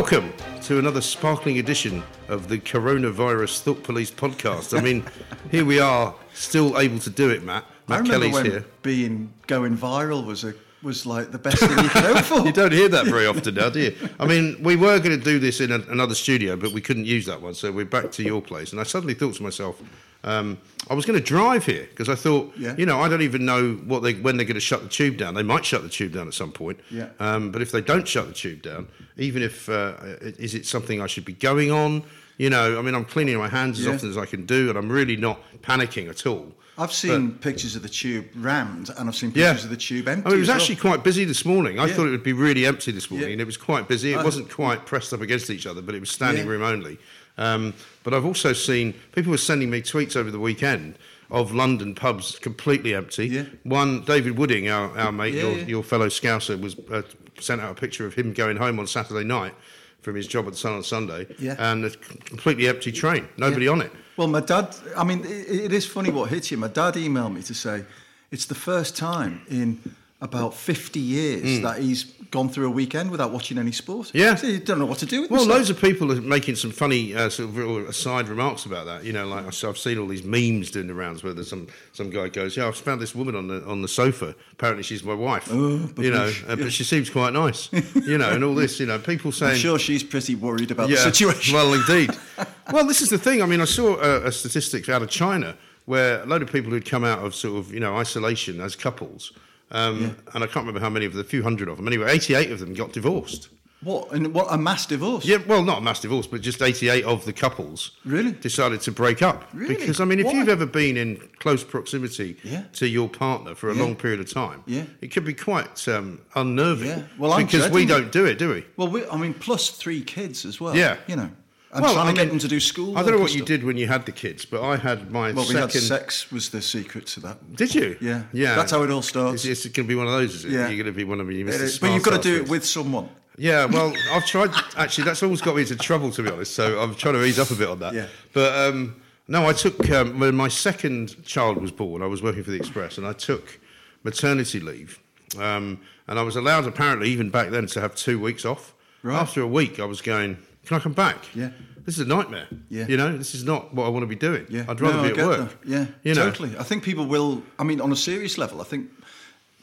Welcome to another sparkling edition of the Coronavirus Thought Police podcast. I mean, here we are, still able to do it, Matt. I Matt remember Kelly's when here. being going viral was a was like the best thing you could hope for. You don't hear that very often now, do you? I mean, we were going to do this in a, another studio, but we couldn't use that one, so we're back to your place. And I suddenly thought to myself, um, I was going to drive here because I thought, Yeah. you know, I don't even know what they when they're going to shut the tube down. They might shut the tube down at some point. Yeah. Um, but if they don't shut the tube down, even if uh, is it something I should be going on? You know, I mean, I'm cleaning my hands as Yeah. often as I can do, and I'm really not panicking at all. I've seen pictures of the tube rammed, and I've seen Yeah. pictures of the tube empty. I mean, it was as well. actually quite busy this morning. I Yeah. thought it would be really empty this morning, Yeah. and it was quite busy. It wasn't quite pressed up against each other, but it was standing Yeah. room only. Um, but I've also seen people were sending me tweets over the weekend of London pubs completely empty. Yeah. One, David Wooding, our, our mate, Yeah, your, yeah. your fellow Scouser, was uh, sent out a picture of him going home on Saturday night from his job at the Sun on Sunday, Yeah. and a completely empty train, nobody on it. Well, my dad. I mean, it, it is funny what hits you. My dad emailed me to say it's the first time in about 50 years that he's gone through a weekend without watching any sport. Yeah. so he don't know what to do with this. Well, himself. loads of people are making some funny uh, sort of aside remarks about that. You know, like I've seen all these memes doing the rounds where there's some some guy goes, "Yeah, I've found this woman on the on the sofa. Apparently, she's my wife. Oh, you know, uh, but she seems quite nice. you know, and all this. You know, people saying, I'm sure she's pretty worried about the situation. well, indeed. well, this is the thing. I mean, I saw a, a statistic out of China where a load of people who'd come out of sort of you know isolation as couples. Um, And I can't remember how many of the few hundred of them. Anyway, 88 of them got divorced. what? And what? A mass divorce? Yeah, well, not a mass divorce, but just 88 of the couples Really? decided to break up. Really? Because, I mean, if Why? you've ever been in close proximity Yeah. to your partner for a Yeah. long period of time, Yeah. it could be quite um, unnerving. Yeah. Well, I'm because we don't do it, do we? Well, we, I mean, plus three kids as well. Yeah. You know, and Well, trying I to get them to do school. I don't know what and you did when you had the kids, but I had my Well, we had sex was the secret to that. Did you? Yeah. Yeah. That's how it all starts. It's, it's going to be one of those, is it? Yeah. You're going to be one of you, Mr. but you've got to do it with someone. Yeah, well, I've tried. Actually, that's always got me into trouble, to be honest. So I'm trying to ease up a bit on that. Yeah. But um, no, I took um, when my second child was born. I was working for the Express, and I took maternity leave, um, and I was allowed, apparently, even back then, to have two weeks off. Right. After a week, I was going, "Can I come back?" Yeah. This is a nightmare. Yeah. You know, this is not what I want to be doing. Yeah, I'd rather No, be I at work. that. Yeah, You know. totally. I think people will. I mean, on a serious level, I think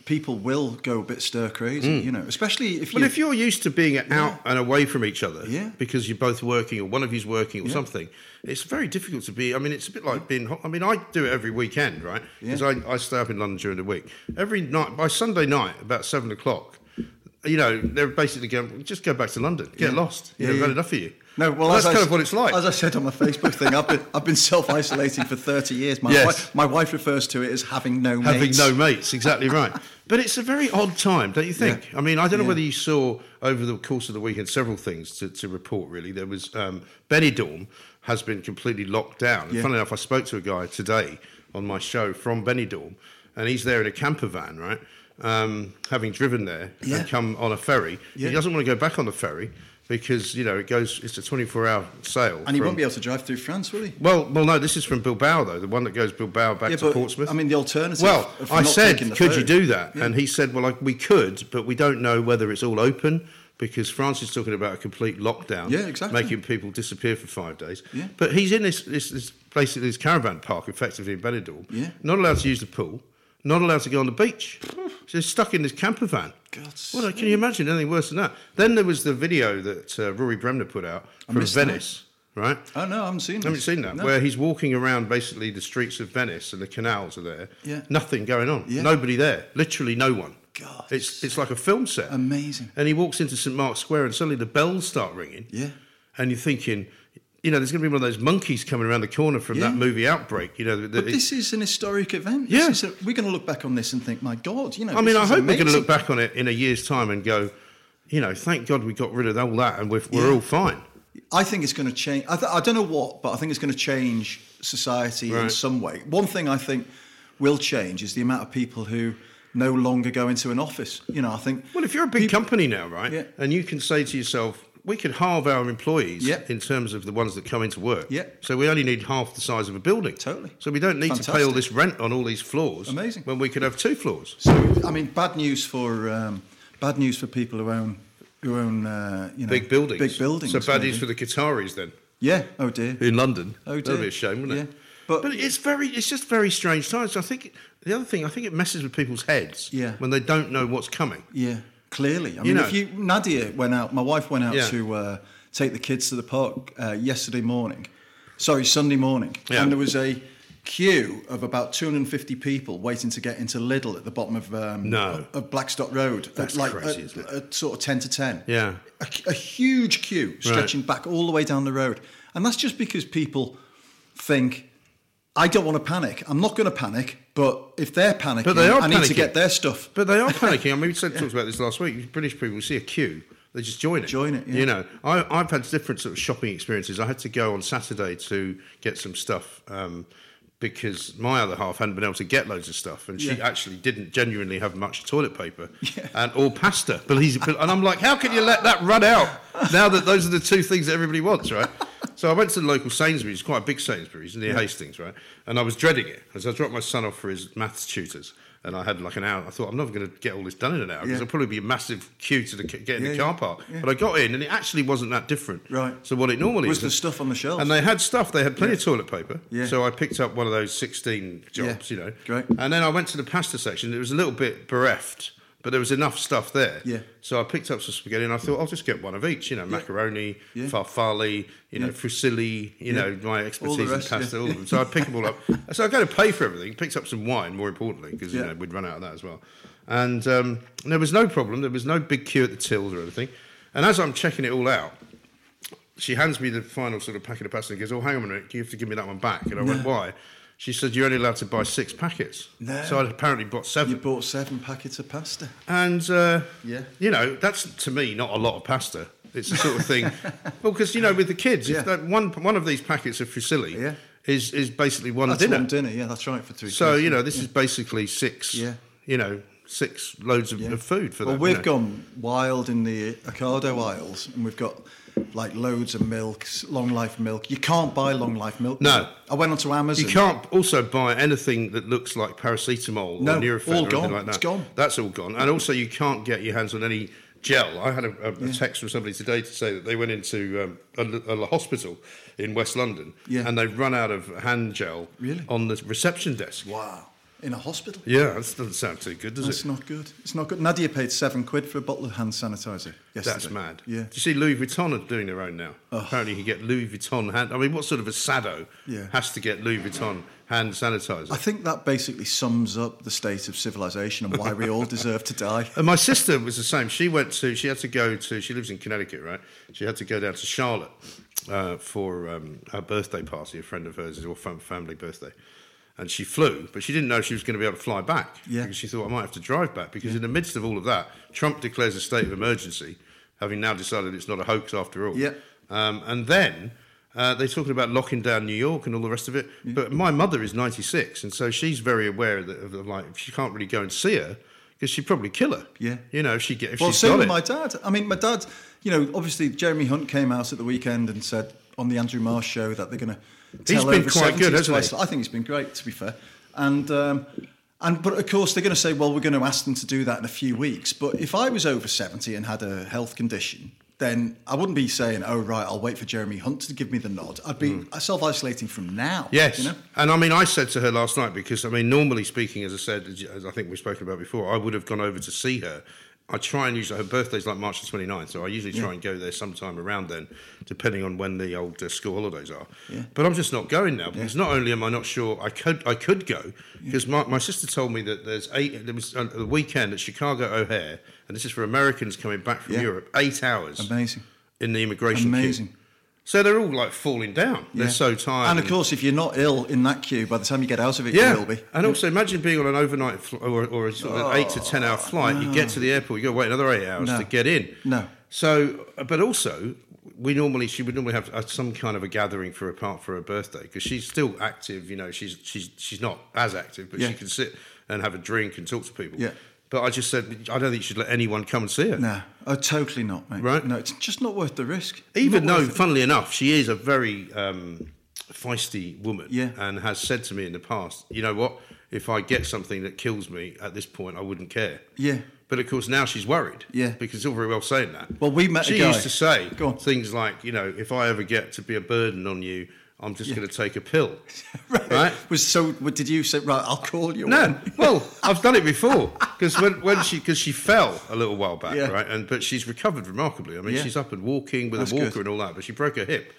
people will go a bit stir crazy. You know, especially if you. Mm. Well, if you're used to being out and away from each other, Yeah. because you're both working or one of you's working or Yeah. something, it's very difficult to be. I mean, it's a bit like being. I mean, I do it every weekend, right? Because Yeah. I, I stay up in London during the week. Every night by Sunday night, about seven o'clock, you know, they're basically going, just go back to London, get Yeah. lost. You Yeah, I've had enough of you. no, well, that's as I kind of what it's like. As I said on my Facebook thing, I've been I've been self isolating for thirty years. My Yes. wife, my wife refers to it as having no Having mates. no mates, exactly right. But it's a very odd time, don't you think? I mean, I don't know Yeah. whether you saw over the course of the weekend several things to, to report, really. There was um, Benidorm has been completely locked down. And Yeah. funnily enough, I spoke to a guy today on my show from Benidorm, and he's there in a camper van, right? Um, having driven there Yeah. and come on a ferry. Yeah. He doesn't want to go back on the ferry because, you know, it goes, it's a 24 hour sail. and he from- won't be able to drive through France, will he? Well, well, no, this is from Bilbao, though, the one that goes Bilbao back Yeah, to Portsmouth. I mean, the alternative. Well, I said, could you do that? And he said, well, like, we could, but we don't know whether it's all open because France is talking about a complete lockdown. Yeah, exactly. Making people disappear for five days. Yeah. But he's in this, this, this basically this caravan park, effectively in Benidorm. Yeah. Not allowed to use the pool. Not allowed to go on the beach. so he's stuck in this camper van. God's Well, can you imagine anything worse than that? Then there was the video that uh, Rory Bremner put out from missed that. Venice, right? Oh no, I haven't seen. I haven't seen that. No. Where he's walking around basically the streets of Venice and the canals are there. Yeah. Nothing going on. Yeah. Nobody there. Literally no one. God, It's it's like a film set. amazing. and he walks into St Mark's Square and suddenly the bells start ringing. Yeah. And you're thinking, you know, there's going to be one of those monkeys coming around the corner from Yeah. that movie Outbreak. You know, the- But this is an historic event. Yeah. A- we're going to look back on this and think, my God, you know. I mean, I hope we're going to look back on it in a year's time and go, you know, thank God we got rid of all that and we're, we're all fine. I think it's going to change. I, th- I don't know what, but I think it's going to change society in some way. One thing I think will change is the amount of people who no longer go into an office. You know, I think. Well, if you're a big People- company now, right, Yeah. and you can say to yourself, we could halve our employees Yeah. in terms of the ones that come into work. Yeah. So we only need half the size of a building. Totally. So we don't need to pay all this rent on all these floors. Amazing. When we could have two floors. So, I mean, bad news for um, bad news for people who own who own uh, you know Big buildings. Big buildings. So bad maybe. for the Qataris then yeah. Oh dear. in London. Oh, That'd dear. be a shame, wouldn't it? Yeah. But- But, it's very, it's just very strange times. I think the other thing, I think it messes with people's heads. Yeah. When they don't know what's coming. Yeah, clearly. I You mean, know. if you Nadia went out, my wife went out Yeah. to uh, take the kids to the park uh, yesterday morning. Sorry, Sunday morning, Yeah. and there was a queue of about 250 people waiting to get into Lidl at the bottom of um, No. of Blackstock Road. That's like crazy, isn't it? at sort of 10 to 10. Yeah. a, a huge queue stretching back all the way down the road, and that's just because people think. I don't want to panic. I'm not going to panic, but if they're panicking, But they are I need to get their stuff. But they are panicking. I mean, we said, talked about this last week. British people see a queue, they just join it. Join it, yeah. You know, I, I've had different sort of shopping experiences. I had to go on Saturday to get some stuff um, because my other half hadn't been able to get loads of stuff, and she Yeah. actually didn't genuinely have much toilet paper and or pasta. Believe it, and I'm like, how can you let that run out now that those are the two things that everybody wants, right? So I went to the local Sainsbury's, quite a big Sainsbury's near Hastings, right? And I was dreading it as I dropped my son off for his maths tutors. And I had like an hour. I thought I'm never going to get all this done in an hour because Yeah. there'll probably be a massive queue to the, get in Yeah, the car park. yeah. But I got in, and it actually wasn't that different. Right. So what it normally Was is, there stuff on the shelves? and they had stuff. They had plenty of toilet paper. Yeah. So I picked up one of those 16 jobs, Yeah. you know. Great. And then I went to the pasta section. It was a little bit bereft, but there was enough stuff there. Yeah. So I picked up some spaghetti and I thought I'll just get one of each. You know, macaroni, Yeah. farfalle, you know, fusilli. You know, my expertise in pasta. All of them. So I picked them all up. So I go to pay for everything. Picked up some wine, more importantly, because you know we'd run out of that as well. And um, there was no problem. There was no big queue at the tills or anything. And as I'm checking it all out, she hands me the final sort of packet of pasta and goes, "Oh, hang on a minute, you have to give me that one back." And I went, "Why?" She said, "You're only allowed to buy six packets." No. So I'd apparently bought seven. You bought seven packets of pasta. And uh, Yeah. you know, that's to me not a lot of pasta. It's the sort of thing. well, because you know, with the kids, Yeah. if that one one of these packets of fusilli Yeah. is is basically one That's dinner. one dinner. Yeah, that's right for three. So kids, you know, yeah. this is basically six. Yeah. You know, six loads of, Yeah. of food for Well, them. we've you know. gone wild in the Ocado aisles, and we've got like loads of milk, long life milk. You can't buy long life milk. No. I went onto Amazon. You can't also buy anything that looks like paracetamol No, or Nurofen all or gone. anything like that. It's gone. That's all gone. And also, you can't get your hands on any gel. I had a, a, a text from somebody today to say that they went into um, a, a hospital in West London Yeah. and they've run out of hand gel Really? on the reception desk. Wow. In a hospital. Yeah, that doesn't sound too good, does That's it? It's not good. It's not good. Nadia paid seven quid for a bottle of hand sanitizer yesterday. That's mad. Yeah. Do you see Louis Vuitton are doing their own now? Apparently, you can get Louis Vuitton hand. I mean, what sort of a sado Yeah. has to get Louis Vuitton hand sanitizer? I think that basically sums up the state of civilization and why we all deserve to die. And my sister was the same. She went to, she had to go to, she lives in Connecticut, right? She had to go down to Charlotte uh, for um, her birthday party, a friend of hers, or fam- family birthday. And she flew, but she didn't know she was going to be able to fly back Yeah. because she thought I might have to drive back. Because in the midst of all of that, Trump declares a state of emergency, having now decided it's not a hoax after all. Yeah. Um, and then uh, they're talking about locking down New York and all the rest of it. But my mother is 96, and so she's very aware of, of like if she can't really go and see her because she'd probably kill her. Yeah. You know, if she get if Well, she's same got with it. my dad. I mean, my dad, you know, obviously Jeremy Hunt came out at the weekend and said on the Andrew Marr show that they're going to tell been quite good, 70s hasn't he? I think he's been great, to be fair. And um, and but of course they're going to say, well, we're going to ask them to do that in a few weeks. But if I was over seventy and had a health condition. Then I wouldn't be saying, "Oh right, I'll wait for Jeremy Hunt to give me the nod." I'd be self-isolating from now. Yes, you know? and I mean, I said to her last night because I mean, normally speaking, as I said, as I think we've spoken about before, I would have gone over to see her. I try and usually her birthday's like March the 29th, so I usually try and go there sometime around then, depending on when the old uh, school holidays are. Yeah. But I'm just not going now because not only am I not sure I could I could go because my, my sister told me that there's eight there was uh, the weekend at Chicago O'Hare, and this is for Americans coming back from Yeah. Europe, eight hours Amazing. in the immigration queue. So they're all like falling down. They're Yeah. so tired. And of course, if you're not ill in that queue, by the time you get out of it, Yeah, you will be. and also imagine being on an overnight fl- or, or a sort of an eight to ten hour flight. You get to the airport, you got to wait another eight hours No. to get in. No. So, but also, we normally she would normally have uh, some kind of a gathering for a part for her birthday because she's still active. You know, she's she's she's not as active, but Yeah. she can sit and have a drink and talk to people. Yeah. But I just said I don't think you should let anyone come and see her. No, oh, totally not, mate. Right. No, it's just not worth the risk. Even Not though, funnily enough, she is a very um, feisty woman Yeah. and has said to me in the past, you know what, if I get something that kills me at this point, I wouldn't care. Yeah. But of course, now she's worried. Yeah. Because it's all very well saying that. Well, we met a She used to say things like, you know, if I ever get to be a burden on you, I'm just going to take a pill. right? Was so? what Did you say right? I'll call you. No, well, I've done it before because when, when she because she fell a little while back, Yeah. right, and but she's recovered remarkably. I mean, Yeah. she's up and walking with That's a walker good. and all that, but she broke her hip,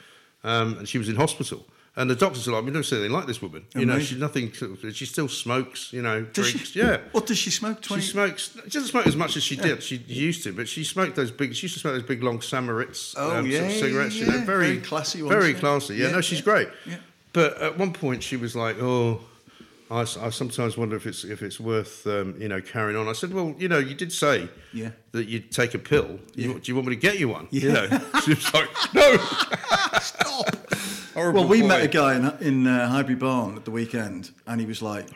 um, and she was in hospital. And the doctors are like, "We don't see anything like this woman. You know, she's nothing. She still smokes. You know, Does drinks. she? Yeah, What does she smoke? she smokes. She doesn't smoke as much as she did. She used to, but she smoked those big. She used to smoke those big long Samaritz Oh, um, sort yeah, of cigarettes. you yeah. know, very, Very classy ones, Very yeah. classy. Yeah, Yeah, no, she's yeah, great. yeah. But at one point, she was like, "Oh, I sometimes wonder if it's if it's worth um, you know carrying on." I said, "Well, you know, you did say Yeah. that you'd take a pill. You- Do you want me to get you one?" You know, she was like, "No, Stop. Horrible Well, we boy. met a guy in, in uh, Highbury Barn at the weekend, and he was like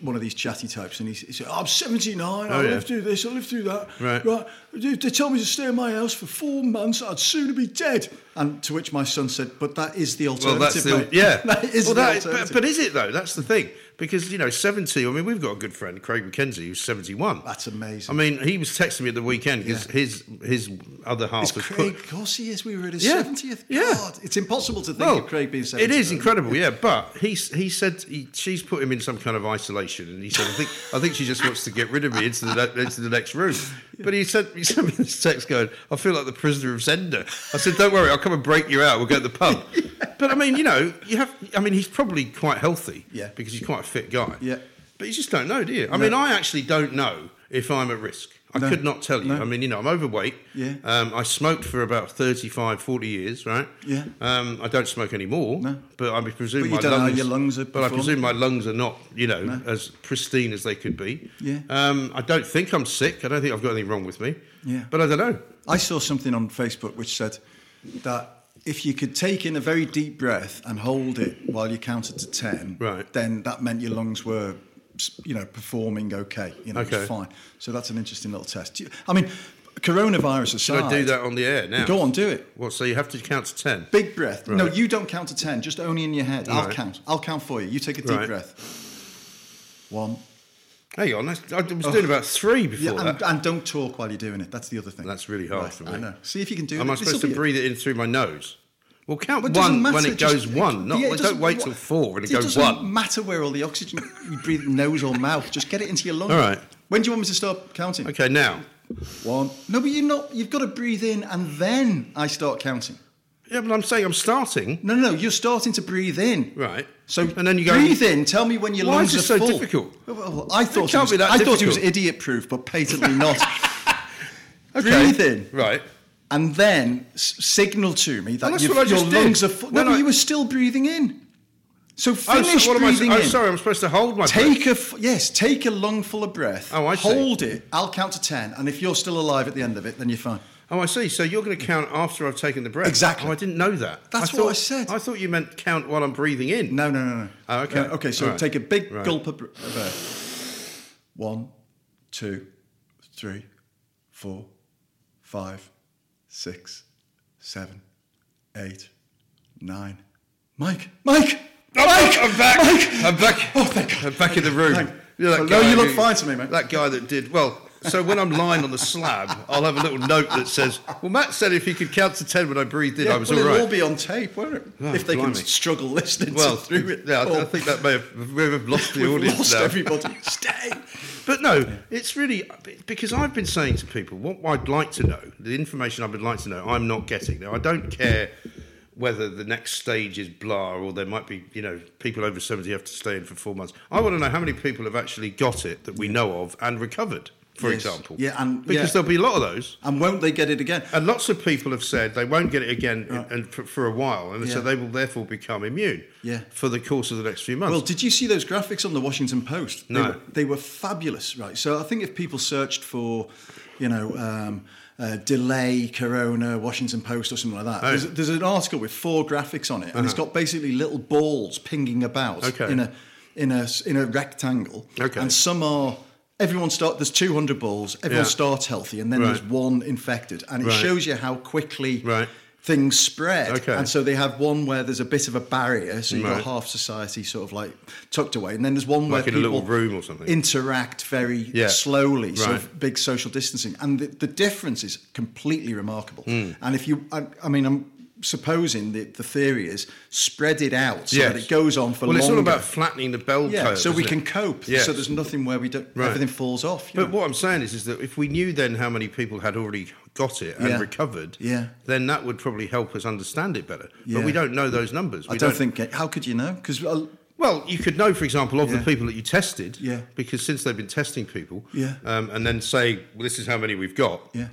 one of these chatty types, and he, he said, "I'm 79. I Oh, yeah. lived through this. I lived through that. Right. They, they told me to stay in my house for four months. I'd sooner be dead." And to which my son said, "But that is the alternative. Well, that's the mate. yeah. that is well, the that is- but, alternative." but is it though? That's the thing because you know seventy. I mean, we've got a good friend, Craig McKenzie, who's seventy-one. That's amazing I mean, he was texting me at the weekend because Yeah. his his other half It's was Craig, put. of course he is. We were at his Yeah, 70th. yeah. It's impossible to think Well, of Craig being 70. it is incredible, yeah. But he he said he, she's put him in some kind of isolation, and he said, "I think I think she just wants to get rid of me into the into the next room." But he said he sent me this text going, "I feel like the prisoner of Zenda." I said, "Don't worry, I'll come and break you out. We'll go to the pub." But I mean, you know, you have. I mean, he's probably quite healthy, Yeah. because he's quite fit guy, Yeah. But you just don't know, do you? I mean, I actually don't know if I'm at risk. I No. could not tell you. No. I mean, you know, I'm overweight. Yeah. Um, I smoked for about 35, 40 years, right? Yeah. Um, I don't smoke anymore. No. But I presume But my don't know how lungs. your lungs are But I presume my lungs are not, you know, as pristine as they could be. Yeah. Um, I don't think I'm sick. I don't think I've got anything wrong with me. Yeah. But I don't know. I saw something on Facebook which said that if you could take in a very deep breath and hold it while you counted to 10, Right. then that meant your lungs were, you know, performing okay. You know, Okay. fine. So that's an interesting little test. I mean, coronavirus aside. Should I do that on the air now? Go on, do it. well So you have to count to ten. Big breath. No, you don't count to 10, just only in your head. I'll count. I'll count for you. You take a deep Right. breath. One. Hang on. I was oh. doing about three before Yeah, and, that. and don't talk while you're doing it. That's the other thing. That's really hard Right, for me. I know. See if you can do it. Am I supposed to breathe it in through my nose? Well, count Well, it doesn't one when matter, it goes just- one. Not, Yeah, don't wait till four and it, goes one. It goes doesn't one. matter where all the oxygen you breathe nose or mouth. Just get it into your lungs. All right. When do you want me to start counting? Okay, now. One. No, but you're not. You've got to breathe in, and then I start counting. Yeah, but I'm saying I'm starting. No, no, no. You're starting to breathe in. Right. So and then you go. breathe in. Tell me when your Why lungs is are it so full. difficult? Well, I thought can't it was, I thought it was idiot proof, but patently not. Okay. Breathe in. Right. and then s- signal to me that you've- what I your did. lungs are full. No, but you were still breathing in. So Oh, finish so what am I? breathing Oh, sorry. I'm supposed to hold my breath. Take a f- yes, take a lungful of breath. Oh, I see. Hold it. I'll count to ten, and if you're still alive at the end of it, then you're fine. Oh, I see. So you're going to count after I've taken the breath. Exactly. Oh, I didn't know that. That's I what thought, I said. I thought you meant count while I'm breathing in. No, no, no, no. Oh, okay. No, okay. So right. take a big Right. gulp of breath. One, two, three, four, five, six, seven, eight, nine. Mike, Mike, Oh, Mike, I'm back. Mike. I'm back. Oh, thank God. I'm back in the room. Thank- You Well, no, you look who- fine to me, mate. That guy that did well. So when I'm lying on the slab, I'll have a little note that says, "Well, Matt said if he could count to ten when I breathed in, Yeah, I was well, all it'll all be on tape, won't it? Oh, if they blimey. can struggle listening well, to through it. yeah, I, I think that may have, may have lost the We've audience lost now. everybody. Stay. But no, it's really because I've been saying to people what I'd like to know, the information I would like to know, I'm not getting. Now, I don't care whether the next stage is blah or there might be, you know, people over 70 have to stay in for four months. I want to know how many people have actually got it that we know of and recovered, for Yes. example. Yeah, and- because yeah. there'll be a lot of those. And won't they get it again? And lots of people have said they won't get it again and for, for a while, and so they will therefore become immune Yeah. for the course of the next few months. Well, did you see those graphics on the Washington Post? They No. were, they were fabulous, right? So I think if people searched for, you know, um, uh, delay Corona Washington Post or something like that, Oh. there's, there's an article with four graphics on it, and it's got basically little balls pinging about Okay. in a in a in a rectangle. Okay. And some are. Everyone start. There's 200 balls. Everyone Yeah. starts healthy, and then Right. there's one infected, and it Right. shows you how quickly Right. things spread. Okay. And so they have one where there's a bit of a barrier, so you've got half society sort of like tucked away, and then there's one where Like in a people little room or something. interact very Yeah. slowly, so big social distancing, and the, the difference is completely remarkable. Hmm. And if you, I, I mean, I'm supposing that the theory is spread it out so Yes. that it goes on for well, longer. it's all about flattening the bell yeah, curve. so we isn't can cope. Yes. So there's nothing where we don't Right. everything falls off. you But know. what I'm saying is, is that if we knew then how many people had already got it and Yeah. recovered, Yeah. then that would probably help us understand it better. Yeah. But we don't know those numbers. I We don't, think. How could you know? Because Well, you could know, for example, of Yeah. the people that you tested, Yeah. because since they've been testing people, Yeah. um, and then say, well, this is how many we've got. yeah,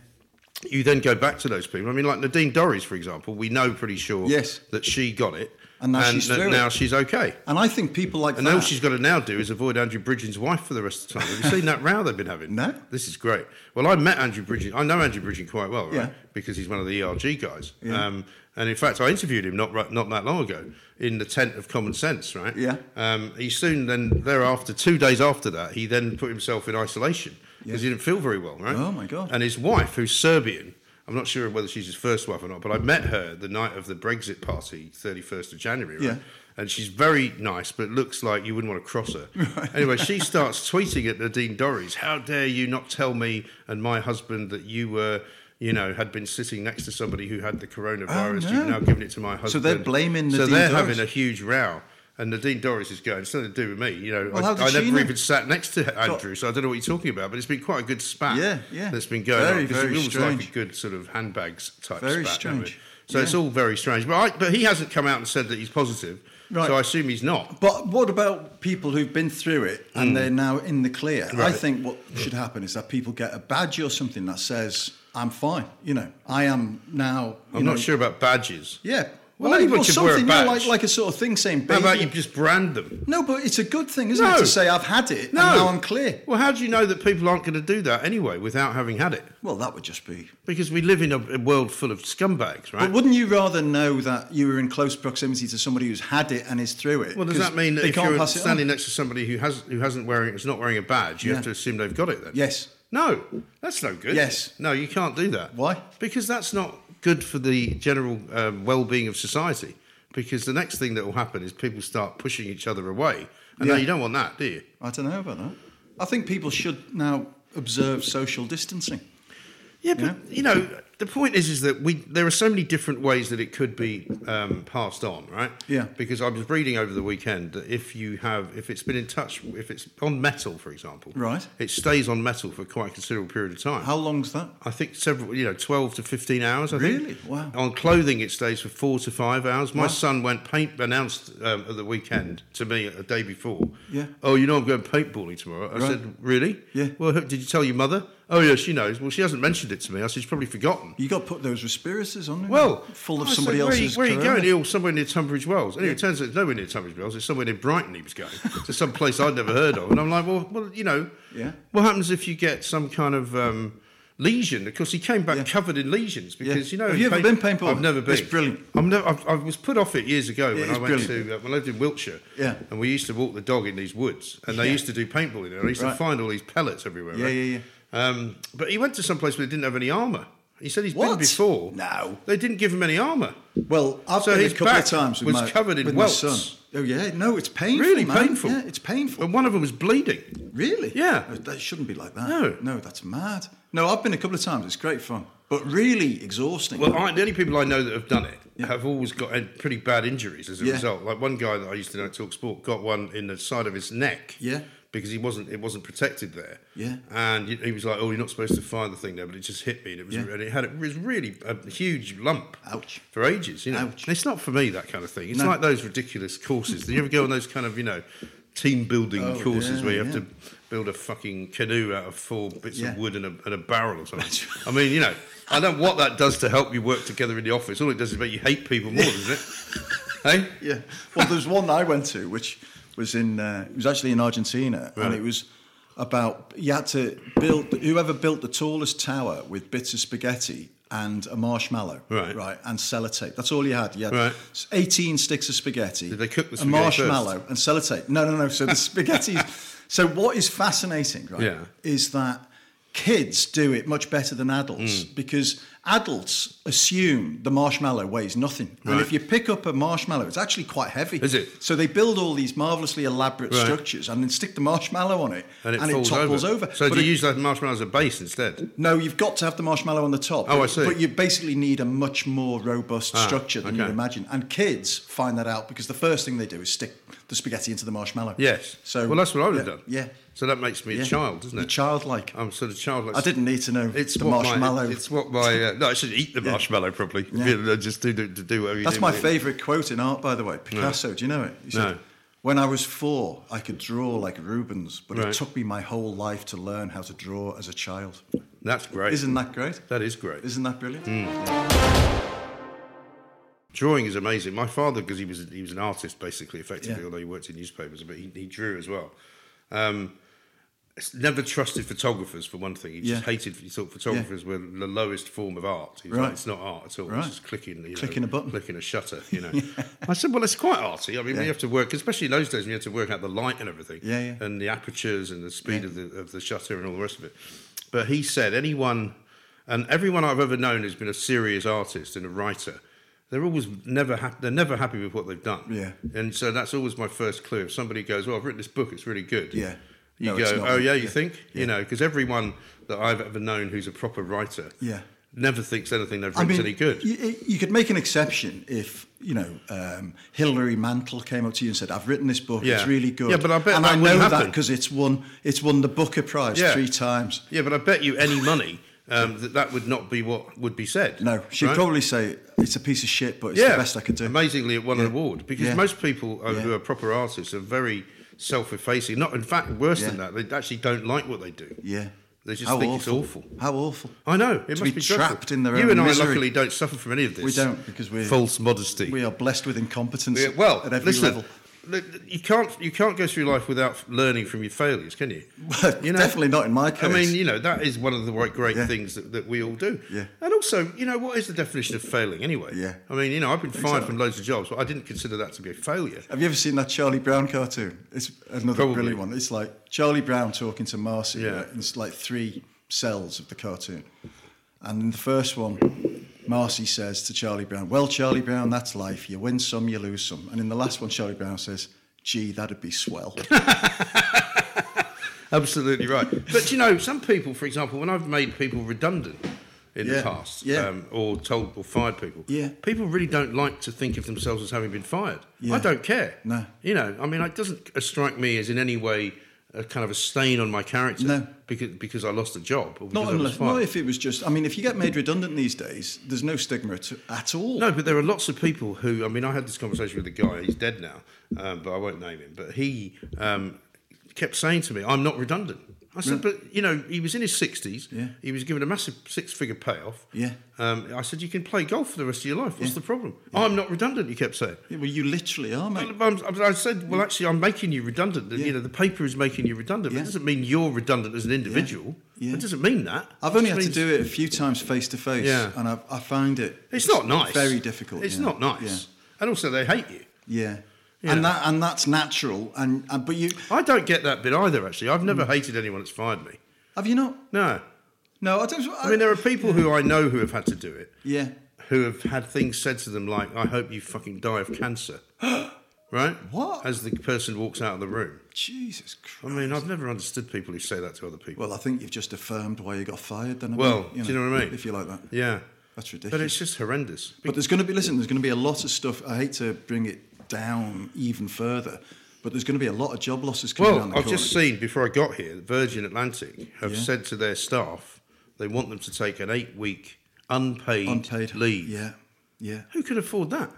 You then go back to those people. I mean, like Nadine Dorries, for example, we know pretty sure Yes. that she got it, And now she's that through now she's okay. and I think people like And that. all she's got to now do is avoid Andrew Bridgen's wife for the rest of the time. Have you seen that row they've been having? No. This is great. Well, I met Andrew Bridgen. I know Andrew Bridgen quite well, right? Yeah. Because he's one of the ERG guys. Yeah. Um, and in fact, I interviewed him not right- not that long ago in the tent of Common Sense, right? Yeah. Um, he soon then thereafter, two days after that, he then put himself in isolation because he didn't feel very well, right? Oh, my God. And his wife, who's Serbian. I'm not sure whether she's his first wife or not, but I met her the night of the Brexit party, 31st of January, right? Yeah. and she's very nice, but looks like you wouldn't want to cross her. Anyway, she starts tweeting at Nadine Dorries, "How dare you not tell me and my husband that you were." You know, had been sitting next to somebody who had the coronavirus. Oh, no. You've now given it to my husband. So they're blaming So Nadine they're Dorries. having a huge row, and Nadine Dorries is going. It's nothing to do with me. You know, Well, I, I never know? even sat next to Andrew, so I don't know what you're talking about. But it's been quite a good spat. Yeah, yeah. That's been going Very, on. very it was like strange. a good sort of handbags type Very spat. strange. So it's all very strange. But I, but he hasn't come out and said that he's positive. Right. So I assume he's not. But what about people who've been through it and they're now in the clear? I Hmm. Think what should happen is that people get a badge or something that says, "I'm fine." You know, I am now. I'm know, not sure about badges. Yeah. Well, or could something, you know, like like a sort of thing saying, How about you just brand them? No, but it's a good thing, isn't No. it, to say I've had it No. and now I'm clear. Well, how do you know that people aren't going to do that anyway without having had it? Well, that would just be. Because we live in a, a world full of scumbags, right? But wouldn't you rather know that you were in close proximity to somebody who's had it and is through it? well, does that mean that they if can't you're pass it on? standing next to somebody who has who hasn't wearing is not wearing a badge, you Yeah. have to assume they've got it then? Yes. No, that's no good. Yes. No, you can't do that. Why? Because that's not good for the general um, well-being of society. Because the next thing that will happen is people start pushing each other away, and Yeah. now you don't want that, do you? I don't know about that. I think people should now observe social distancing. Yeah, but you know, the point is, is that we there are so many different ways that it could be um, passed on, right? Yeah. Because I was reading over the weekend that if you have, if it's been in touch, if it's on metal, for example, Right. it stays on metal for quite a considerable period of time. How long's that? I think several, you know, twelve to fifteen hours. I think. Really? Wow. On clothing, it stays for four to five hours. My Wow. son went paint announced um, at the weekend to me a day before. Yeah. Oh, you know I'm going paintballing tomorrow. I Right. said, really? Yeah. Well, did you tell your mother? Oh, yeah, she knows. Well, she hasn't mentioned it to me. I said she's probably forgotten. You got to put those respirators on. Well, full of I somebody said, where are you- else's. Where are you going? Oh, somewhere near Tunbridge Wells. Anyway, it turns out it's nowhere near Tunbridge Wells. It's somewhere near Brighton he was going to some place I'd never heard of. And I'm like, well, well, you know, Yeah. what happens if you get some kind of um, lesion? Of course, he came back Yeah. covered in lesions because you know. Have you ever paint- been paintballing? I've never been. It's brilliant. I'm no, I've, I was put off it years ago when I went brilliant. to uh, when I lived in Wiltshire. Yeah. And we used to walk the dog in these woods, and they Yeah. used to do paintballing. there. I used to find all these pellets everywhere. Yeah, right? yeah, yeah. Um, but he went to some place where they didn't have any armour. He said he's been before. No. They didn't give him any armour. Well, I've So been a his couple of times with was my, covered in with welts. my son. Oh yeah, no, it's painful. Really painful. Yeah, it's painful. And one of them was bleeding. Really? Yeah. Oh, That shouldn't be like that. No. No, that's mad. No, I've been a couple of times. It's great fun, but really exhausting. Well, I, the only people I know that have done it have always got pretty bad injuries as a Yeah. result. Like one guy that I used to know at Talk Sport got one in the side of his neck. Yeah. Because he wasn't, it wasn't protected there. Yeah. And he was like, "Oh, you're not supposed to find the thing there," but it just hit me, and it was, Yeah. and it had, it was really a huge lump. Ouch. For ages, you know. Ouch. It's not for me that kind of thing. It's No. like those ridiculous courses. Do you ever go on those kind of, you know, team building Oh, courses yeah, where you have yeah. to build a fucking canoe out of four bits Yeah. of wood and a, and a barrel or something? I mean, you know, I don't know what that does to help you work together in the office. All it does is make you hate people more, doesn't it? hey? yeah. Well, there's one I went to which was in. Uh, it was actually in Argentina, Right. and it was about you had to build whoever built the tallest tower with bits of spaghetti and a marshmallow, Right. right, and sellotape. That's all you had. You had Right. 18 sticks of spaghetti. Did they cook the spaghetti a marshmallow and sellotape? No, no, no. So the spaghetti. so what is fascinating, right, Yeah. is that kids do it much better than adults Mm. because adults assume the marshmallow weighs nothing. And if you pick up a marshmallow, it's actually quite heavy. Is it? So they build all these marvelously elaborate Right. structures and then stick the marshmallow on it And it falls topples over. over. So But do you it- use that marshmallow as a base instead? no, you've got to have the marshmallow on the top. Oh, but, I see. But you basically need a much more robust Ah, structure than okay. you'd imagine. And kids find that out because the first thing they do is stick the spaghetti into the marshmallow. Yes. So well, that's what I would have yeah, done. Yeah. So that makes me yeah. a child, doesn't You're it? childlike. I'm sort of childlike. I didn't need to know It's the marshmallow. My, it's what my uh, no. I should eat the marshmallow probably. Yeah. Just do, do, do whatever you That's my favourite quote in art, by the way. Picasso, do you know it? He said, No. When I was four, I could draw like Rubens, but Right. it took me my whole life to learn how to draw as a child. That's great. Isn't that great? that is great. Isn't that brilliant? Mm. Drawing is amazing. My father, because he was he was an artist basically, effectively, Yeah. although he worked in newspapers, but he, he drew as well. Um, never trusted photographers for one thing. He just Yeah. hated. He thought photographers were the lowest form of art. He was Right. like, it's not art at all. Right. It's just clicking, you know, Clicking a button. clicking a shutter. You know. I said, well, it's quite arty. I mean, Yeah. you have to work, especially in those days, when you had to work out the light and everything, Yeah, yeah. and the apertures and the speed Yeah. of the of the shutter and all the rest of it. But he said, anyone and everyone I've ever known who's been a serious artist and a writer, they're always never happy. They're never happy with what they've done. Yeah. And so that's always my first clue. If somebody goes, "Well, I've written this book. It's really good." Yeah. You No, go. "Oh yeah, you Yeah. think?" Yeah. You know, because everyone that I've ever known who's a proper writer, Yeah. never thinks anything they've I written's mean, any good. You, you could make an exception if you know um, Hilary Mantel came up to you and said, "I've written this book. Yeah. It's really good." Yeah, but I bet and I know wouldn't that because it's won it's won the Booker Prize Yeah. three times. yeah, but I bet you any money um, that that would not be what would be said. No, she'd right? probably say it's a piece of shit, but it's the best I could do. Amazingly, it won an award because Yeah. most people uh, who are proper artists are very self-effacing. Not, in fact, worse than that, they actually don't like what they do. Yeah, They just How think it's awful. How awful. I know it To must be be, trapped in their You own and I, misery. luckily, don't suffer from any of this. We don't because we're false modesty. we are blessed with incompetence. Yeah, well, at every listen, level. Look, you can't you can't go through life without learning from your failures, can you? You know? Definitely not in my case. I mean, you know, that is one of the great Yeah. things that, that we all do. Yeah. And also, you know, what is the definition of failing anyway? Yeah. I mean, you know, I've been fired so. from loads of jobs, but I didn't consider that to be a failure. Have you ever seen that Charlie Brown cartoon? It's another Probably. brilliant one. It's like Charlie Brown talking to Marcy. Yeah. Uh, right? It's like three cells of the cartoon. And in the first one, Marcy says to Charlie Brown, Well, Charlie Brown, that's life. You win some, you lose some. And in the last one, Charlie Brown says, Gee, that'd be swell. Absolutely right. But you know, some people, for example, when I've made people redundant in the past, Yeah. um, or told or fired people, Yeah. people really don't like to think of themselves as having been fired. Yeah. I don't care. No. You know, I mean, it doesn't strike me as in any way a kind of a stain on my character No. because because I lost a job Not unless, not if it was just. I mean, if you get made redundant these days, there's no stigma at, at all. No, but there are lots of people who. I mean, I had this conversation with a guy. He's dead now, um, but I won't name him. But he um, kept saying to me, "I'm not redundant." I said, "But you know, he was in his sixties. Yeah. He was given a massive six-figure payoff. Yeah. Um, I said, "You can play golf for the rest of your life. What's the problem?" I'm not redundant. He kept saying. Yeah, well, you literally are, mate. I'm- I said, "Well, actually, I'm making you redundant. Yeah. You know, the paper is making you redundant. But It doesn't mean you're redundant as an individual. Yeah. It doesn't mean that. I've only had to do it a few times face to face, Yeah. and I, I find it. It's not nice. Very difficult. It's yeah. not nice. Yeah. And also, they hate you. Yeah. You And that and that's natural. And, and but you I don't get that bit either. Actually, I've never hated anyone that's fired me. have you not? No. No, I don't. I mean, there are people who I know who have had to do it, Yeah. who have had things said to them like, I hope you fucking die of cancer. right? What? As the person walks out of the room. Jesus Christ. I Christ. mean, I've never understood people who say that to other people. Well, I think you've just affirmed why you got fired. Then, haven't Well, do you know what I mean? If you like that, yeah. that's ridiculous. But it's just horrendous. But there's going to be listen. There's going to be a lot of stuff. I hate to bring it down even further, but there's going to be a lot of job losses coming Well, down the I've corner. just seen before I got here, Virgin Atlantic have Yeah. said to their staff they want them to take an eight week unpaid, unpaid leave. Yeah, yeah. Who can afford that?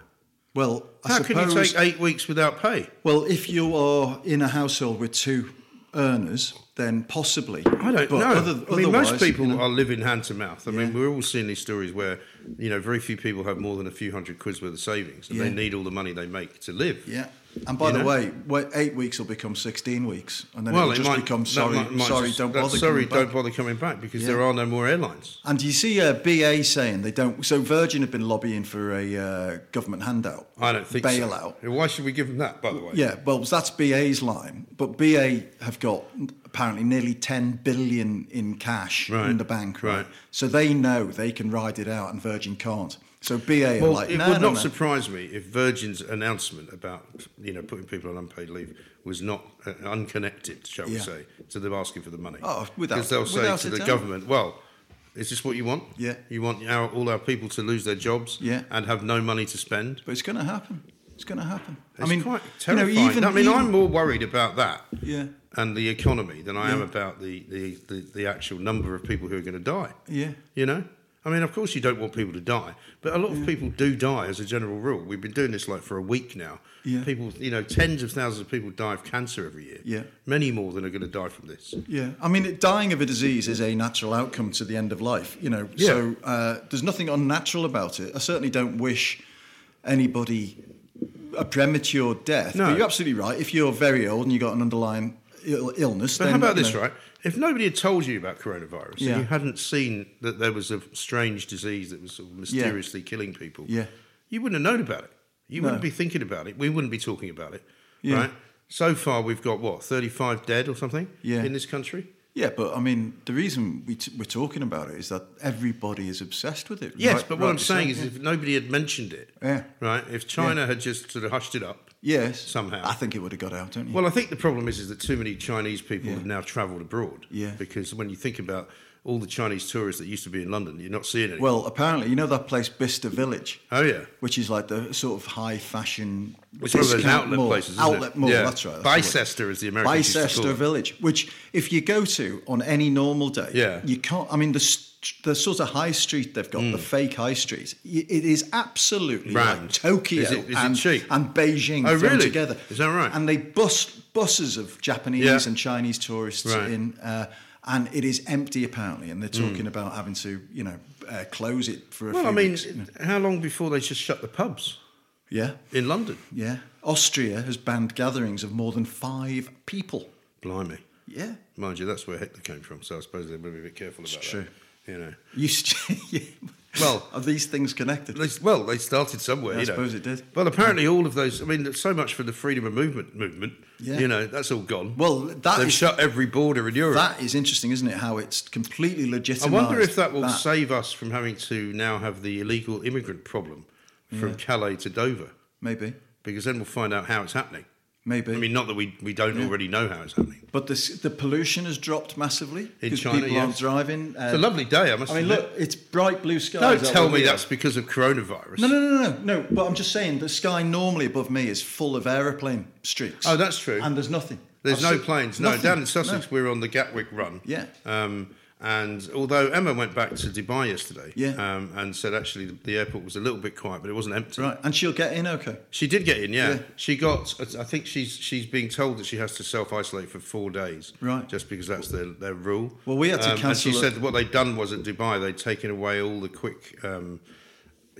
Well, I How suppose. can you take eight weeks without pay? Well, if you are in a household with two earners, then possibly. I don't but know. Other, I mean, most people you know, are living hand to mouth. I mean, we're all seeing these stories where, you know, very few people have more than a few hundred quid's worth of savings, and they need all the money they make to live. Yeah. And by You the know? way, eight weeks will become 16 weeks. And then Well, it'll it just might become sorry, might- might sorry, just- don't bother. Sorry, coming don't back. bother coming back because Yeah. there are no more airlines. And do you see uh, BA saying they don't. So Virgin have been lobbying for a uh, government handout. I don't think bailout. so. Why should we give them that, by the way? Yeah, well, that's BA's line. But BA have got apparently nearly 10 billion in cash Right, in the bank, right? right. So they know they can ride it out and Virgin can't. So BA are Well, like, it no, would no, not no. surprise me if Virgin's announcement about you know putting people on unpaid leave was not uh, unconnected, shall we say, to them asking for the money. Oh, without- because they'll say to the government, "Well, is this what you want? Yeah. you want our, all our people to lose their jobs, Yeah. and have no money to spend." But it's going to happen. It's going to happen. It's I mean, quite you know, terrifying. even, I mean, even- I'm more worried about that Yeah. And the economy than I am about the, the, the, the actual number of people who are going to die. Yeah. You know? I mean, of course, you don't want people to die, but a lot of people do die as a general rule. We've been doing this like for a week now. Yeah. People, you know, tens of thousands of people die of cancer every year. Yeah. Many more than are going to die from this. Yeah, I mean, dying of a disease is a natural outcome to the end of life. You know, Yeah. so uh, there's nothing unnatural about it. I certainly don't wish anybody a premature death. No. But you're absolutely right. If you're very old and you've got an underlying Ill- illness, But then how about this, know, right? If nobody had told you about coronavirus Yeah. and you hadn't seen that there was a strange disease that was sort of mysteriously killing people, Yeah. you wouldn't have known about it. You No. wouldn't be thinking about it. We wouldn't be talking about it, Yeah. right? So far, we've got what thirty-five dead or something Yeah. in this country. Yeah, but I mean, the reason we t- we're talking about it is that everybody is obsessed with it. Yes, right- but what I'm saying is, if nobody had mentioned it, Yeah. right? If China had just sort of hushed it up, yes, somehow. I think it would have got out, don't you? Well, I think the problem is, is that too many Chinese people Yeah. have now travelled abroad. Yeah. Because when you think about all the Chinese tourists that used to be in London, you're not seeing any. well, apparently, you know that place Bicester Village. oh yeah. which is like the sort of high fashion. It's one of those outlet mall. places, isn't outlet it? mall. Yeah. That's right. that's the word. Bicester, as the Americans used to call Bicester it. Village, which if you go to on any normal day, Yeah. you can't. I mean, the the sort of high street they've got, the fake high street, it is absolutely like Tokyo Is it- is it and, cheap? and Beijing Oh, really? together. Is that right? And they bus buses of Japanese Yeah. and Chinese tourists Right. In. Uh, and it is empty apparently, and they're talking about having to, you know, uh, close it for a Well, few I mean, weeks. you know. how long before they just shut the pubs yeah, in London? yeah. Austria has banned gatherings of more than five people. Blimey. Yeah. Mind you, that's where Hitler came from, so I suppose they've got to be a bit careful about true. that. You know. You st- Well- are these things connected? They, well, they started somewhere. I you know. suppose it did. Well, apparently, all of those. I mean, so much for the freedom of movement movement. Yeah. You know, that's all gone. Well, that they've is- shut every border in Europe. That is interesting, isn't it? How it's completely legitimate. I wonder if that will save us from having to now have the illegal immigrant problem from Yeah. Calais to Dover, Maybe, because then we'll find out how it's happening. Maybe. I mean, not that we, we don't already know how it's happening. but the the pollution has dropped massively In China, people aren't driving. Uh, It's a lovely day, I must I mean, admit. look, it's bright blue skies. Don't tell me that's because of coronavirus. No, no, no, no, no. But I'm just saying, the sky normally above me is full of aeroplane streaks. Oh, that's true. And there's nothing. There's I've no planes. No, nothing. down in Sussex, No. we're on the Gatwick run. Yeah. Um, and although Emma went back to Dubai yesterday, Yeah. um, and said actually the, the airport was a little bit quiet, but it wasn't empty. Right, and she'll get in okay. She did get in, yeah. Yeah. She got. I think she's she's being told that she has to self isolate for four days, Right. Just because that's their their rule. Well, we had to Um, And she said what they'd done was at Dubai they'd taken away all the quick, um,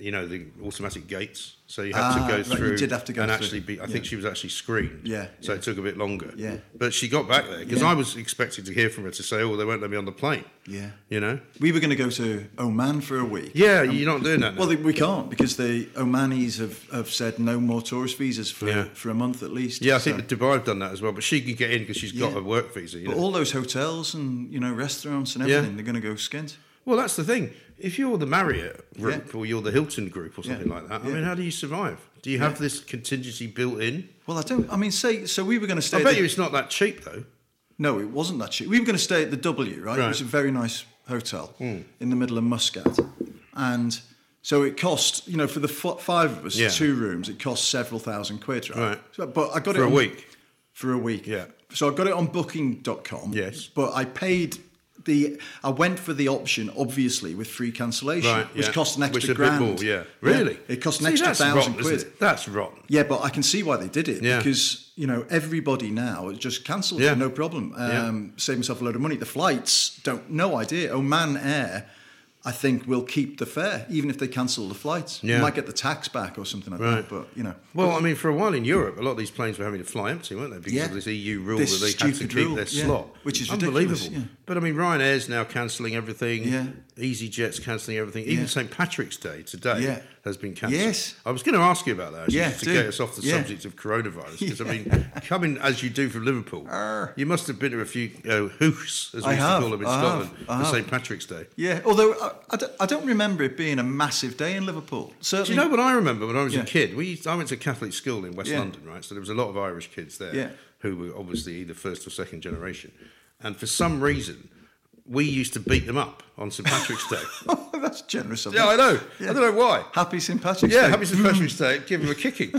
you know, the automatic gates. So you had Ah, to go right, you through. did have to go and through. actually be. I Yeah. think she was actually screened. Yeah, So yeah. it took a bit longer. Yeah. But she got back there because. I was expecting to hear from her to say, "Oh, they won't let me on the plane." Yeah. You know. We were going to go to Oman for a week. Yeah, you're not doing that. Now. Well, they, we can't because the Omanis have, have said no more tourist visas for, for a month at least. yeah, I think So- that Dubai have done that as well, but she can get in because she's got a work visa. You But know? all those hotels and you know restaurants and everything, they're going to go skint. Well, that's the thing. If you're the Marriott group Yeah. or you're the Hilton group or something Yeah. like that, I Yeah. mean, how do you survive? Do you have this contingency built in? Well, I don't. I mean, say so. We were going to stay. I at bet the- you it's not that cheap though. No, it wasn't that cheap. We were going to stay at the W, right? Right. It was a very nice hotel hmm. in the middle of Muscat, and so it cost you know for the f- five of us, two rooms, it cost several thousand quid, right? Right. So, but I got For it for a on- week? For a week, Yeah. So I got it on Booking.com. Yes. but I paid. The I went for the option, obviously, with free cancellation, Right. which yeah. cost an extra Which grand. more, yeah. Really? it cost an See, extra thousand rotten, quid. That's rotten. Yeah, but I can see why they did it Yeah. because you know everybody now just cancelled Yeah. it, no problem. Yeah. Um, Save myself a load of money. The flights don't, no idea. Oman Air I think will keep the fare, even if they cancel the flights. Yeah. You might get the tax back or something like Right. that. But you know, Well, I mean, for a while in Europe, a lot of these planes were having to fly empty, weren't they? Because Yeah. of this EU rule This that they had to keep rule, their yeah. slot, Which is unbelievable. yeah. But I mean, Ryanair's now cancelling everything. Yeah. EasyJet's cancelling everything. Even. St Patrick's Day today has been cancelled. Yes. I was going to ask you about that actually, Yeah, just to do. get us off the subject of coronavirus. Because I mean, coming as you do from Liverpool, Arr. you must have been to a few uh, hoofs, as we I used have, to call them in I Scotland, I for. St Patrick's Day. yeah. Although I, I, don't, I don't remember it being a massive day in Liverpool. Do you know what I remember when I was Yeah. a kid? We I went to a Catholic school in West Yeah. London, right? So there was a lot of Irish kids there Yeah. who were obviously either first or second generation. And for some reason, we used to beat them up on St Patrick's Day. Oh, that's generous of you. yeah, I know. Yeah. I don't know why. Happy St Patrick's Yeah, Day. Yeah, Happy St Patrick's mm. Day. Give them a kicking,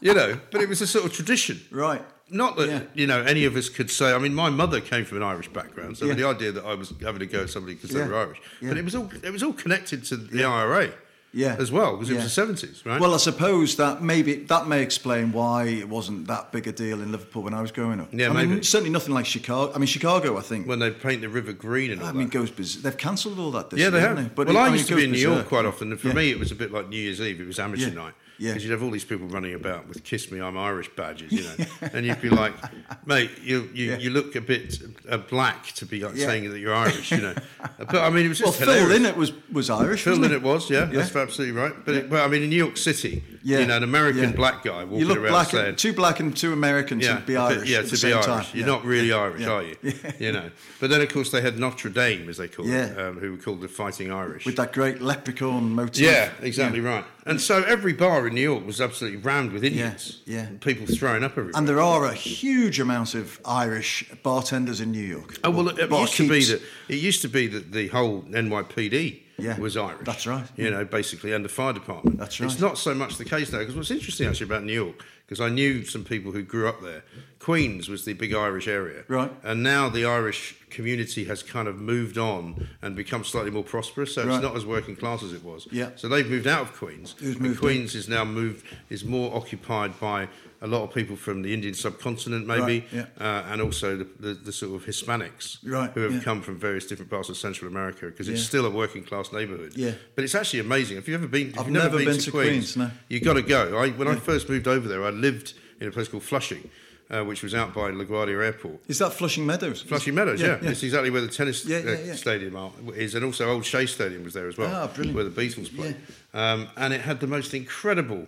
you know. But it was a sort of tradition. Right. Not that Yeah. you know any of us could say. I mean, my mother came from an Irish background, so Yeah. the idea that I was having to go at somebody because they were Irish, Yeah. but it was all it was all connected to the IRA, Yeah. as well because it Yeah. was the seventies, right? Well, I suppose that maybe that may explain why it wasn't that big a deal in Liverpool when I was growing up. Yeah, I mean, maybe. certainly nothing like Chicago. I mean, Chicago, I think. when they paint the river green and all that. I mean, that. goes biz- they've cancelled all that. This Yeah, year, they haven't have. But well, it- I, mean, used to be in New York quite often, and for Yeah. me, it was a bit like New Year's Eve. It was amateur Yeah. night. Yeah. Because you'd have all these people running about with "Kiss Me, I'm Irish" badges, you know, and you'd be like, "Mate, you you, Yeah. you look a bit uh, black to be like Yeah. saying that you're Irish," you know. but I mean, it was just Well, just Phil hilarious. Lynott was was Irish. Phil Lynott was, yeah, Yeah. that's absolutely right. But it, well, I mean, in New York City, Yeah. you know, an American Yeah. black guy walking You look around black, saying, and, too black and too American yeah, to be Irish. yeah, at to the be same Irish. time. You're Yeah. not really Yeah. Irish, Yeah. are you? You know. But then, of course, they had Notre Dame, as they call it, um, who were called the Fighting Irish. With that great leprechaun motif. Yeah, exactly right. And so every bar in New York was absolutely rammed with Indians. yeah. And People throwing up everywhere. And there are a huge amount of Irish bartenders in New York. oh well, it, Bar used to be that it used to be that the whole NYPD Yeah, was Irish. that's right. You know, basically, and the fire department. That's right. It's not so much the case now because what's interesting actually about New York because I knew some people who grew up there. Queens was the big Irish area, Right. And now the Irish community has kind of moved on and become slightly more prosperous. So Right. it's not as working class as it was. Yeah. So they've moved out of Queens. Moved in? Queens is now moved is more occupied by a lot of people from the Indian subcontinent, maybe, Right, yeah. uh, and also the, the, the sort of Hispanics Right, who have yeah. come from various different parts of Central America because it's Yeah. still a working class neighbourhood. Yeah. But it's actually amazing. If you've ever been, I've never, never been, been to, to Queens, Queens, no. you've got to go. I, when I first moved over there, I lived in a place called Flushing, uh, which was out by LaGuardia Airport. Is that Flushing Meadows? Flushing Meadows, yeah, It's exactly where the tennis Yeah, yeah, uh, yeah. stadium are, is, and also Old Shea Stadium was there as well, Ah, brilliant. where the Beatles played. Um, and it had the most incredible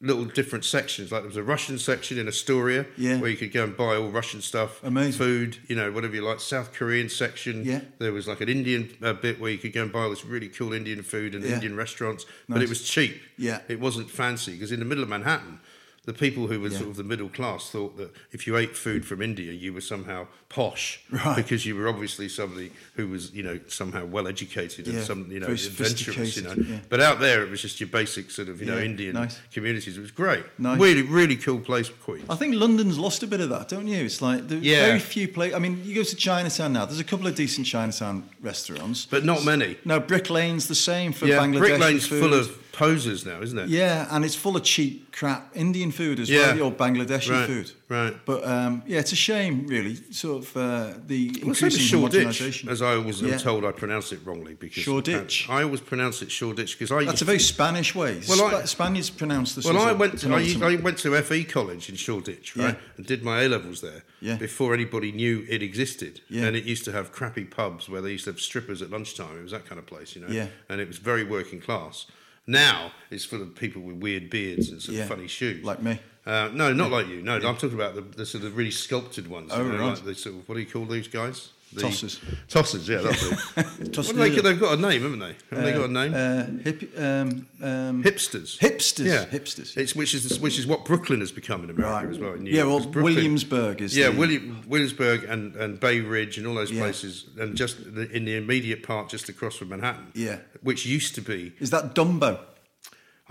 little different sections. Like there was a Russian section in Astoria, Yeah. where you could go and buy all Russian stuff, Amazing. food, you know, whatever you like. South Korean section. Yeah. There was like an Indian uh, bit where you could go and buy all this really cool Indian food and Yeah. Indian restaurants, but it was cheap. Yeah. It wasn't fancy because in the middle of Manhattan. The people who were Yeah. sort of the middle class thought that if you ate food from India, you were somehow posh Right. because you were obviously somebody who was, you know, somehow well educated and some, you know, very adventurous, you know. yeah. But out there, it was just your basic sort of, you know, Indian nice. communities. It was great. Nice. Really, really cool place, Queens. I think London's lost a bit of that, don't you? It's like there's Yeah. very few places. I mean, you go to Chinatown now. There's a couple of decent Chinatown restaurants, But not many. No, Brick Lane's the same for Yeah, Bangladeshi Brick Lane's food. full of posers now, isn't it? Yeah, and it's full of cheap crap Indian food as Yeah. well, or Bangladeshi Right, food. right. But um, yeah, it's a shame, really. Sort of uh, the Well, increasing Shoreditch, as I was Yeah. told I pronounce it wrongly because Shoreditch. I always pronounce it Shoreditch because I That's a very Spanish way. Well, I- Spaniards pronounce this. Well, I went to I. I went to FE College in Shoreditch, right, Yeah. and did my A levels there Yeah. before anybody knew it existed. Yeah. And it used to have crappy pubs where they used to have strippers at lunchtime. It was that kind of place, you know. Yeah. And it was very working class. Now it's full of people with weird beards and sort Yeah. of funny shoes, Like me. Uh, no, not like you. No, I'm talking about the, the sort of really sculpted ones. Oh, you know, right. Like the sort of what do you call these guys? The, Tossers. Tossers, yeah, that's it. What do they, the- they've got a name, haven't they? Haven't they got a name? Uh, hip, um, um, Hipsters. hipsters. Yeah, Hipsters. It's which is which is what Brooklyn has become in America Right. as well. In New Yeah, well, Brooklyn- Williamsburg is Yeah, the- William, Williamsburg and, and Bay Ridge and all those Yeah. places, and just the, in the immediate part just across from Manhattan. Yeah. which used to be Is that Dumbo?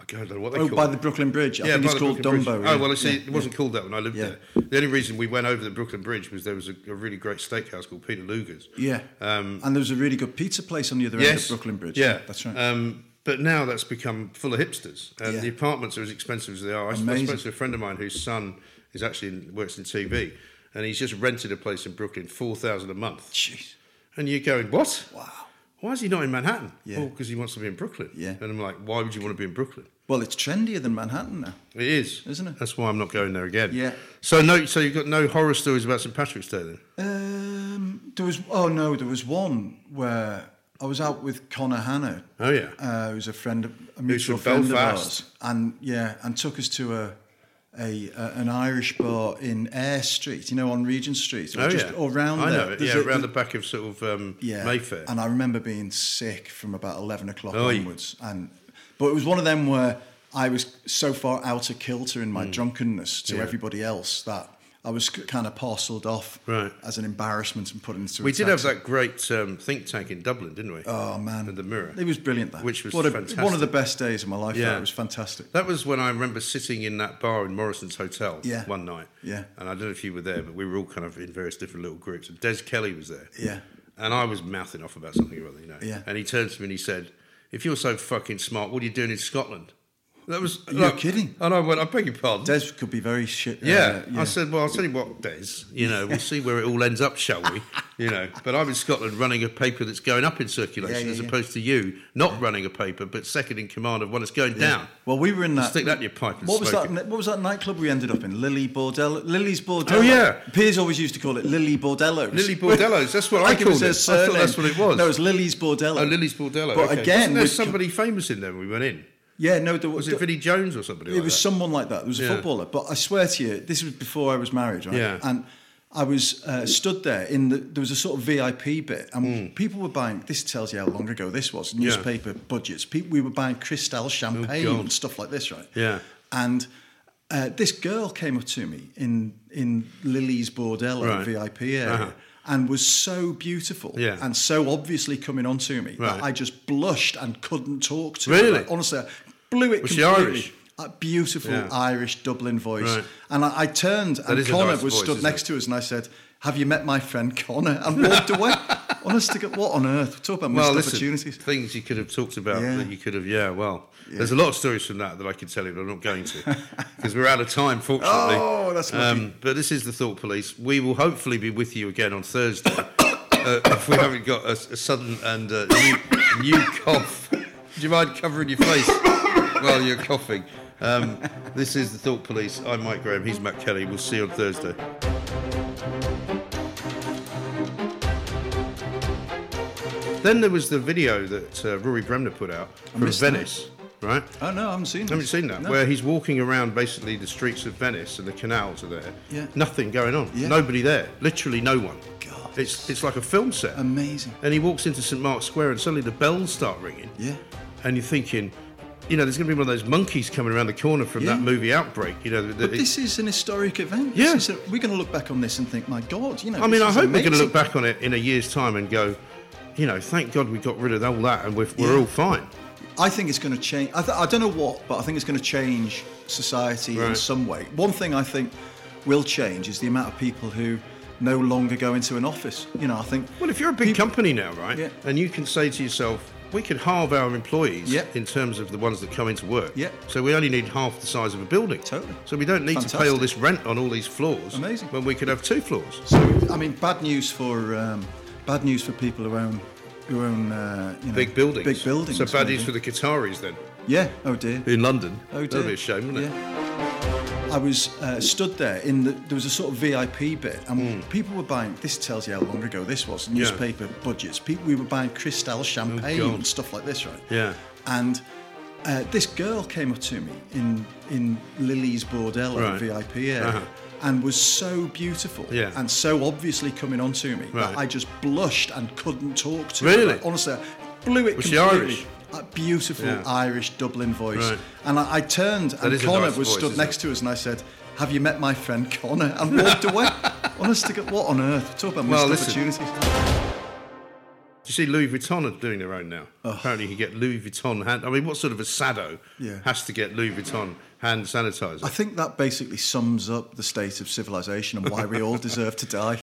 I don't know what they Oh, by it. the Brooklyn Bridge. I yeah, think it's called Brooklyn Dumbo. Yeah. Oh well, I see. Yeah, It wasn't called that when I lived Yeah. there. The only reason we went over the Brooklyn Bridge was there was a, a really great steakhouse called Peter Luger's. Yeah. Um, and there was a really good pizza place on the other end of Brooklyn Bridge. Yeah, that's right. Um, but now that's become full of hipsters, and Yeah. the apartments are as expensive as they are. I, I spoke to a friend of mine whose son is actually in, works in TV, and he's just rented a place in Brooklyn, four thousand a month. Jeez. And you're going, what? Wow. why is he not in Manhattan? Yeah. Oh, because he wants to be in Brooklyn. Yeah. And I'm like, why would you want to be in Brooklyn? Well, it's trendier than Manhattan now. It is, Isn't it? That's why I'm not going there again. Yeah. So no, so you've got no horror stories about St Patrick's Day then? Um, there was oh no, there was one where I was out with Connor Hanna. Oh, yeah. uh, who's a friend, of, a mutual friend of Belfast. ours, and yeah, and took us to a. A, an Irish bar in Air Street, you know, on Regent Street, or Oh just yeah, or around I there. know it. There's Yeah, a- around the back of sort of um, yeah, Mayfair. And I remember being sick from about eleven o'clock Oh, yeah. onwards, and but it was one of them where I was so far out of kilter in my drunkenness to Mm. Yeah. everybody else that I was kind of parcelled off Right. as an embarrassment and put into. a we did have that great um, think tank in Dublin, didn't we? Oh man, And the Mirror. It was brilliant. That Which was a, fantastic. one of the best days of my life. Yeah. that. It was fantastic. That was when I remember sitting in that bar in Morrison's Hotel Yeah. one night. Yeah. And I don't know if you were there, but we were all kind of in various different little groups. And Des Kelly was there. Yeah. And I was mouthing off about something or other, you know. Yeah. And he turned to me and he said, If you're so fucking smart, what are you doing in Scotland? That was. You're kidding. And I went, I beg your pardon. Des could be very shit. uh, yeah. I said, well, I'll tell you what, Des, you know, we'll see where it all ends up, shall we? You know, but I'm in Scotland running a paper that's going up in circulation Yeah, yeah, as opposed to you not running a paper, but second in command of one that's going down. Well, we were in that. Stick that in your pipe and what was that? What was that nightclub we ended up in? Lillie Bordello. Lillie's Bordello. Oh, yeah. Piers always used to call it Lillie Bordellos. Lillie Bordellos, that's what I Like it was called it. I thought that's what it was. No, it was Lillie's Bordello. Oh, Lillie's Bordello. But okay. again, Wasn't there somebody famous in there when we went in? Yeah, no, there Was it Vinnie Jones or somebody It like was that? someone like that. There was a Yeah. footballer. But I swear to you, this was before I was married, right? Yeah. And I was uh, stood there in the. There was a sort of VIP bit, and Hmm. people were buying. This tells you how long ago this was. Newspaper budgets. People, we were buying Cristal champagne God. and stuff like this, right? Yeah. And uh, this girl came up to me in in Lillie's Bordello Right. VIP area. Uh-huh. And was so beautiful Yeah. and so obviously coming on to me Right. that I just blushed and couldn't talk to Really? her. Like, honestly, I blew it Was she completely. Irish? A beautiful Yeah. Irish Dublin voice. Right. And I, I turned and Connor was voice, stood next it? to us and I said, Have you met my friend Connor? And walked away. Honest to what on earth? Talk about missed Well, listen, opportunities. things you could have talked about Yeah. that you could have, yeah, well, there's a lot of stories from that that I could tell you, but I'm not going to because we're out of time, fortunately. Oh, that's um, But this is the Thought Police. We will hopefully be with you again on Thursday uh, if we haven't got a, a sudden and uh, new, new cough. Do you mind covering your face while you're coughing? Um, this is the Thought Police. I'm Mike Graham. He's Matt Kelly. We'll see you on Thursday. Then there was the video that uh, Rory Bremner put out from missed that. Venice, right? Oh, no, I haven't seen Haven't you seen that? No. Where he's walking around basically the streets of Venice and the canals are there. Yeah. Nothing going on. Yeah. Nobody there. Literally no one. God. It's it's like a film set. Amazing. and he walks into St Mark's Square and suddenly the bells start ringing. Yeah. And you're thinking, you know, there's going to be one of those monkeys coming around the corner from Yeah. that movie Outbreak. You know, that But this is an historic event. Yeah. This a- we're going to look back on this and think, my God, you know. I mean, I hope we're going to look back on it in a year's time and go, you know, thank God we got rid of all that and we're, we're Yeah. all fine. I think it's going to change. I, th- I don't know what, but I think it's going to change society in some way. One thing I think will change is the amount of people who no longer go into an office. You know, I think. Well, if you're a big company now, right, Yeah. and you can say to yourself, we could halve our employees Yeah. in terms of the ones that come into work. Yeah. So we only need half the size of a building. Totally. So we don't need to pay all this rent on all these floors. Amazing. When we could have two floors. So, I mean, bad news for um, bad news for people who own who own uh, you know, Big buildings. Big buildings. So bad news for the Qataris then Yeah. Oh dear. in London. Oh dear. That'd be a shame, wouldn't it? Yeah. I was uh, stood there in the there was a sort of VIP bit, and Hmm. people were buying. This tells you how long ago this was. Newspaper budgets. People we were buying Cristal champagne Oh, and stuff like this, right? Yeah. And uh, this girl came up to me in in Lillie's Bordello Right. VIP area. Uh-huh. And was so beautiful Yeah. and so obviously coming on to me Right. that I just blushed and couldn't talk to Really? her. Like, honestly, I blew it Was she completely. Irish? A beautiful Yeah. Irish Dublin voice. Right. And I, I turned and a Connor was voice, stood next to us and I said, Have you met my friend Connor? And walked away. Honest to God, what on earth? Talk about Well, missed listen. opportunities. You see Louis Vuitton are doing their own now? Apparently, you can get Louis Vuitton hand. I mean, what sort of a sado Yeah. has to get Louis Vuitton hand sanitizer? I think that basically sums up the state of civilization and why we all deserve to die.